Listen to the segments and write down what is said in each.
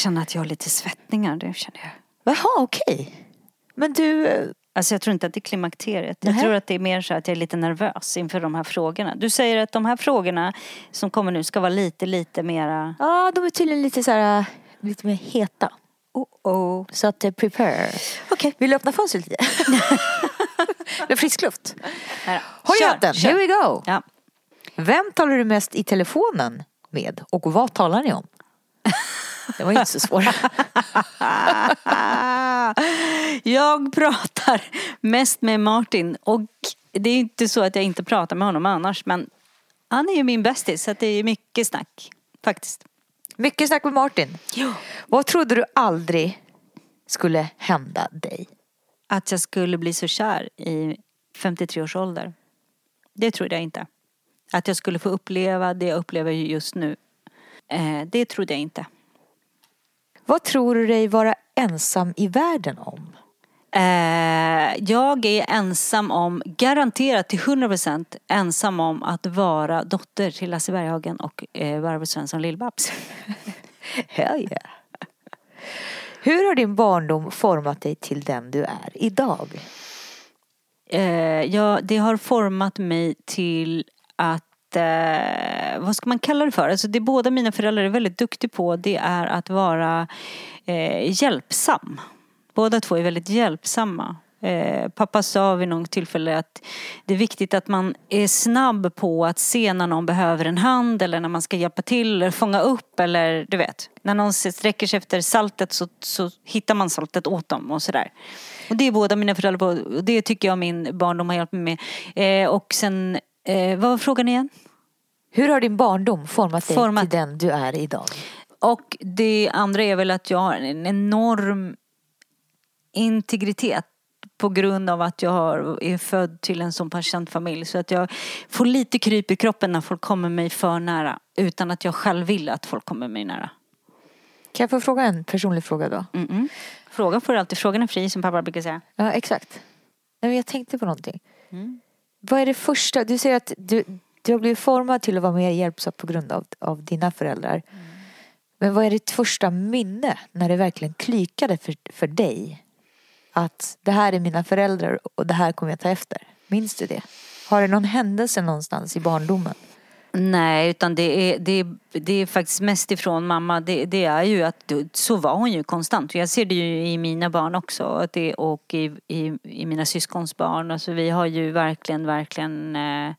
känner att jag har lite svettningar nu känner jag. Jaha, okej. Men du, eh, Alltså jag tror inte att det är klimakteriet. Jag Nähä. tror att det är mer så att jag är lite nervös inför de här frågorna. Du säger att de här frågorna som kommer nu ska vara lite, lite mera... ja de är tydligen lite så här, eh, lite mer heta. Oh, oh. Så att eh, prepare. Okej, vill du öppna fönstret lite? det är frisk luft. Håll i hatten, kör. here we go. Ja. Vem talar du mest i telefonen med och vad talar ni om? Det var inte så svårt. Jag pratar mest med Martin och det är inte så att jag inte pratar med honom annars men han är ju min bästis så det är mycket snack faktiskt. Mycket snack med Martin. Vad trodde du aldrig skulle hända dig? Att jag skulle bli så kär i 53 års ålder. Det trodde jag inte. Att jag skulle få uppleva det jag upplever just nu. Eh, det trodde jag inte. Vad tror du dig vara ensam i världen om? Eh, jag är ensam om, garanterat till 100% ensam om att vara dotter till Lasse Berghagen och eh, Barbro Svensson Lill-Babs. Hell yeah. Hur har din barndom format dig till den du är idag? Eh, ja, det har format mig till att, eh, vad ska man kalla det för? Alltså det båda mina föräldrar är väldigt duktiga på det är att vara eh, hjälpsam. Båda två är väldigt hjälpsamma. Eh, pappa sa vid något tillfälle att det är viktigt att man är snabb på att se när någon behöver en hand eller när man ska hjälpa till eller fånga upp eller du vet. När någon sträcker sig efter saltet så, så hittar man saltet åt dem och sådär. Och det är båda mina föräldrar på och det tycker jag min barndom har hjälpt mig med. Eh, och sen, eh, vad var frågan igen? Hur har din barndom format dig Format. till den du är idag? Och det andra är väl att jag har en enorm integritet på grund av att jag har, är född till en sån pass känd familj. Så att jag får lite kryp i kroppen när folk kommer mig för nära. Utan att jag själv vill att folk kommer mig nära. Kan jag få fråga en personlig fråga då? Mm-mm. Frågan får du alltid, frågan är fri som pappa brukar säga. Ja, exakt. Nej, men jag tänkte på någonting. Vad är det första, du säger att du, du har blivit formad till att vara mer hjälpsam på grund av, av dina föräldrar. Men vad är ditt första minne när det verkligen klykade för, för dig? Att det här är mina föräldrar och det här kommer jag ta efter. Minns du det? Har du någon händelse någonstans i barndomen? Nej, utan det är, det är, det är faktiskt mest ifrån mamma. Det, det är ju att så var hon ju konstant. Jag ser det ju i mina barn också att det, och i, i, i mina syskons barn. Alltså, vi har ju verkligen, verkligen eh,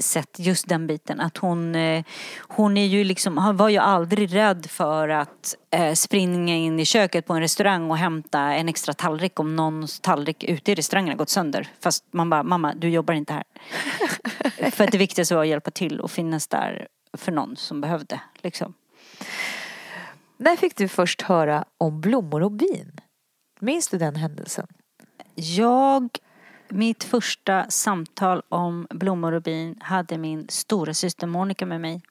sett just den biten. Att hon, eh, hon är ju liksom, var ju aldrig rädd för att springa in i köket på en restaurang och hämta en extra tallrik om någons tallrik ute i restaurangen har gått sönder. Fast man bara, mamma du jobbar inte här. För att det viktigaste var att hjälpa till och finnas där för någon som behövde. Liksom. När fick du först höra om blommor och bin? Minns du den händelsen? Jag, mitt första samtal om blommor och bin hade min stora syster Monica med mig.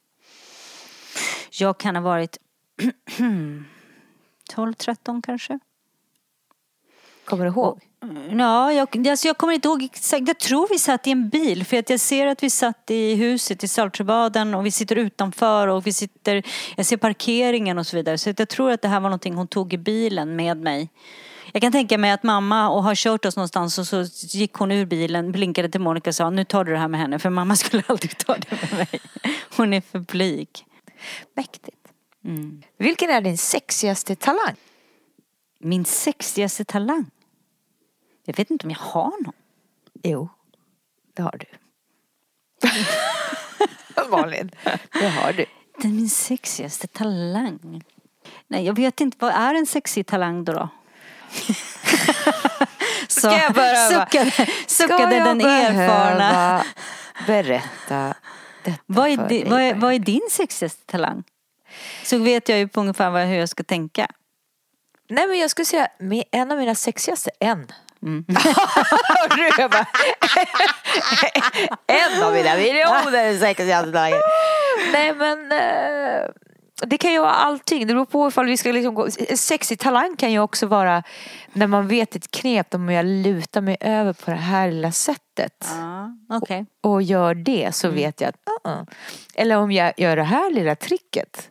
Jag kan ha varit 12-13 kanske. Kommer du ihåg? Ja, jag, alltså jag kommer inte ihåg exakt. Jag tror vi satt i en bil. För att jag ser att vi satt i huset i Saltsjöbaden och vi sitter utanför och vi sitter... Jag ser parkeringen och så vidare. Så jag tror att det här var någonting hon tog i bilen med mig. Jag kan tänka mig att mamma och har kört oss någonstans och så gick hon ur bilen, blinkade till Monica och sa nu tar du det här med henne. För mamma skulle aldrig ta det med mig. Hon är för blyg. Mäktigt. Vilken är din sexigaste talang? Min sexigaste talang? Jag vet inte om jag har någon. Jo, det har du. Malin, det har du. Det är min sexigaste talang. Nej, jag vet inte. Vad är en sexig talang då? då? Så Ska jag behöva- suckade, suckade jag den erfarna. berätta detta Vad är, för di, dig? vad, är, vad är din sexigaste talang? Så vet jag ju på ungefär vad, hur jag ska tänka. Nej men jag skulle säga en av mina sexigaste, en. Mm. En av mina miljoner sexigaste talanger. Nej men eh, det kan ju vara allting. Det beror på ifall vi ska liksom gå. Sexig talang kan ju också vara när man vet ett knep om jag lutar mig över på det här lilla sättet. Ja, okej. och gör det så vet jag att uh-uh. Eller om jag gör det här lilla tricket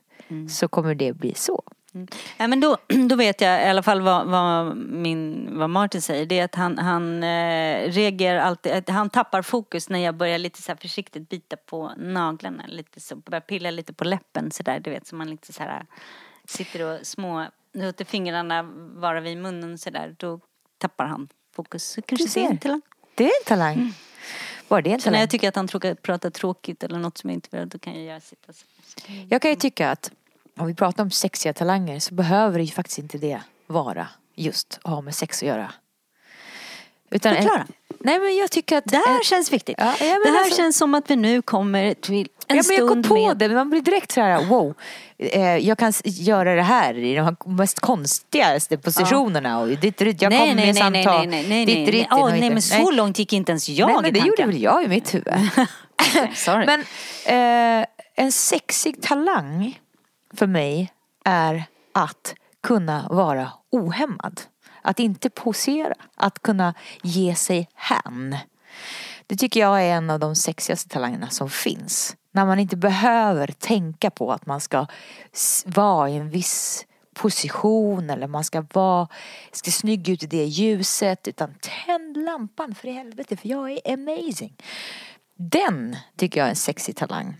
så kommer det bli så. Ja, men då, då vet jag i alla fall vad, vad, min, vad Martin säger. Det är att han, han eh, reagerar alltid, han tappar fokus när jag börjar lite så försiktigt bita på naglarna. Lite så, börjar pilla lite på läppen sådär, du vet. Så man lite så här sitter och små, låter fingrarna vara vid munnen sådär. Då tappar han fokus. Så kanske Du det är ser. en talang. Det är en talang. Var det en Så när jag tycker att han tråkar, pratar tråkigt eller något som jag inte vill, då kan jag sitta så. Jag kan ju tycka att om vi pratar om sexiga talanger så behöver det ju faktiskt inte det vara just att ha med sex att göra. Utan Förklara. Nej men jag tycker att... Det här känns viktigt. Ja, ja, det här alltså- känns som att vi nu kommer till en ja, men jag kom på med... det, men man blir direkt så här: wow. Eh, jag kan göra det här i de mest konstigaste positionerna och ditt, ditt, jag nej, kommer nej, med nej, nej, samtal. nej, nej, nej, nej. ditt, Åh, och nej, men så långt gick inte ens jag Nej men det gjorde tanken. väl jag i mitt huvud. Sorry. Men eh, en sexig talang för mig är att kunna vara ohämmad. Att inte posera, att kunna ge sig hän. Det tycker jag är en av de sexigaste talangerna som finns. När man inte behöver tänka på att man ska vara i en viss position eller man ska vara, ska snygg ut i det ljuset utan tänd lampan för i helvete för jag är amazing. Den tycker jag är en sexig talang.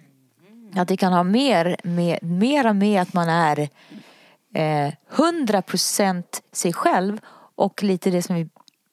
Att det kan ha mer med, mera med att man är eh, 100% sig själv och lite det som vi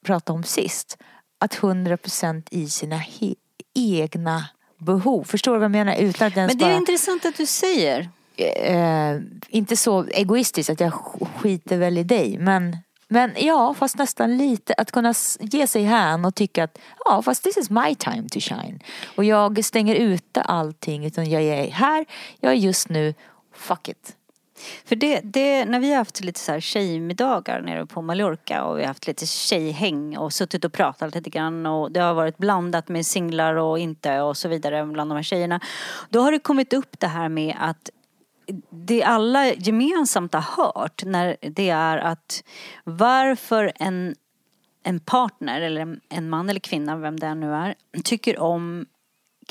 pratade om sist. Att 100% i sina he- egna behov. Förstår du vad jag menar? Utan att ens Men det är bara, intressant att du säger. eh, inte så egoistiskt att jag sk- skiter väl i dig. Men, men ja, fast nästan lite. Att kunna ge sig hän och tycka att ja, fast this is my time to shine. Och jag stänger ute allting utan jag är här, jag är just nu, fuck it. För det, det, när vi har haft lite så här tjejmiddagar nere på Mallorca och vi har haft lite tjejhäng och suttit och pratat lite grann och det har varit blandat med singlar och inte och så vidare bland de här tjejerna. Då har det kommit upp det här med att det alla gemensamt har hört när det är att varför en, en partner eller en, en man eller kvinna, vem det nu är, tycker om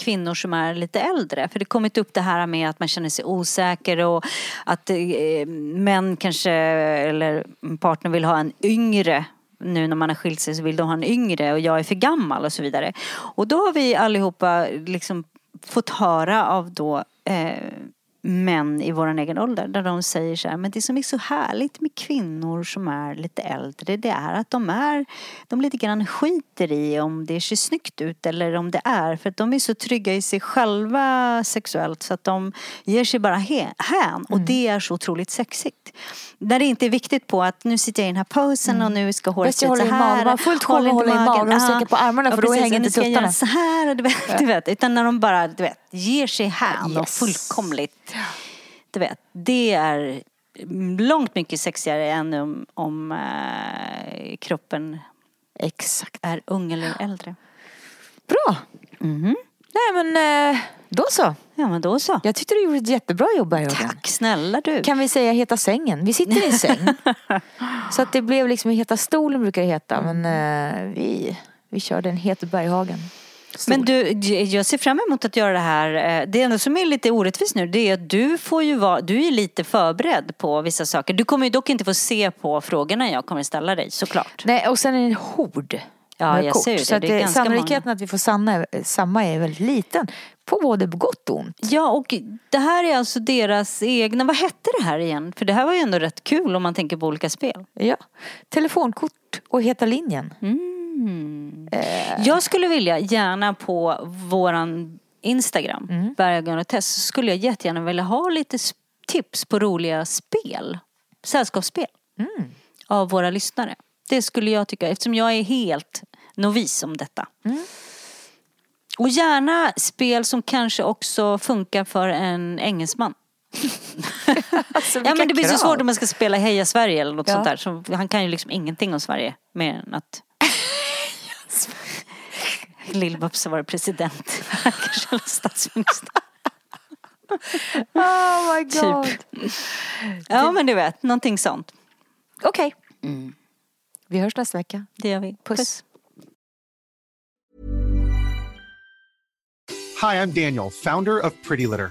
kvinnor som är lite äldre. För det har kommit upp det här med att man känner sig osäker och att eh, män kanske, eller partner vill ha en yngre nu när man har skilt sig så vill de ha en yngre och jag är för gammal och så vidare. Och då har vi allihopa liksom fått höra av då eh, män i vår egen ålder där de säger så här, men det som är så härligt med kvinnor som är lite äldre det är att de är, de lite grann skiter i om det ser snyggt ut eller om det är för att de är så trygga i sig själva sexuellt så att de ger sig bara hän och det är så otroligt sexigt. Där det inte är viktigt på att nu sitter jag i den här posen och nu ska håret se ut så här. Man fullt sjå med att Håll inte hålla i magen och Ja. sträcka på armarna för då precis. hänger inte tuttarna. så här du vet, du vet. Utan när de bara du vet, ger sig hän och Yes. fullkomligt du vet, det är långt mycket sexigare än om, om eh, kroppen Exakt. är ung eller äldre. Bra. Nej men eh, då så. Ja men då så. Jag tyckte du gjorde ett jättebra jobb Berghagen. Tack snälla du. Kan vi säga Heta sängen? Vi sitter i säng. Så att det blev liksom Heta stolen brukar det heta. Men eh, vi, vi körde en Het Berghagen. Stol. Men du, jag ser fram emot att göra det här. Eh, Det enda som är lite orättvist nu det är att du får ju vara, du är lite förberedd på vissa saker. Du kommer ju dock inte få se på frågorna jag kommer ställa dig såklart. Nej, och sen är det en hord. Ja, med jag kort. ser det. Så Det är ganska sannolikheten att vi får sanna, samma är väldigt liten. På både gott och ont. Ja och det här är alltså deras egna, vad hette det här igen? För det här var ju ändå rätt kul om man tänker på olika spel. Ja. Telefonkort och Heta linjen. Jag skulle vilja gärna på våran Instagram, mm. Bergen och Tess, så skulle jag jättegärna vilja ha lite tips på roliga spel. Sällskapsspel. Av våra lyssnare. Det skulle jag tycka, eftersom jag är helt novis om detta. Och gärna spel som kanske också funkar för en engelsman. Alltså, Ja men det blir så svårt om man ska spela Heja Sverige eller något Ja. sånt där. Så han kan ju liksom ingenting om Sverige mer än att Lill-Babs har varit president. Kanske statsminister. Oh my god. Typ. Ja men du vet, någonting sånt. Okej. Vi hörs nästa vecka. Det gör vi. Puss. Hi, I'm Daniel, founder of Pretty Litter.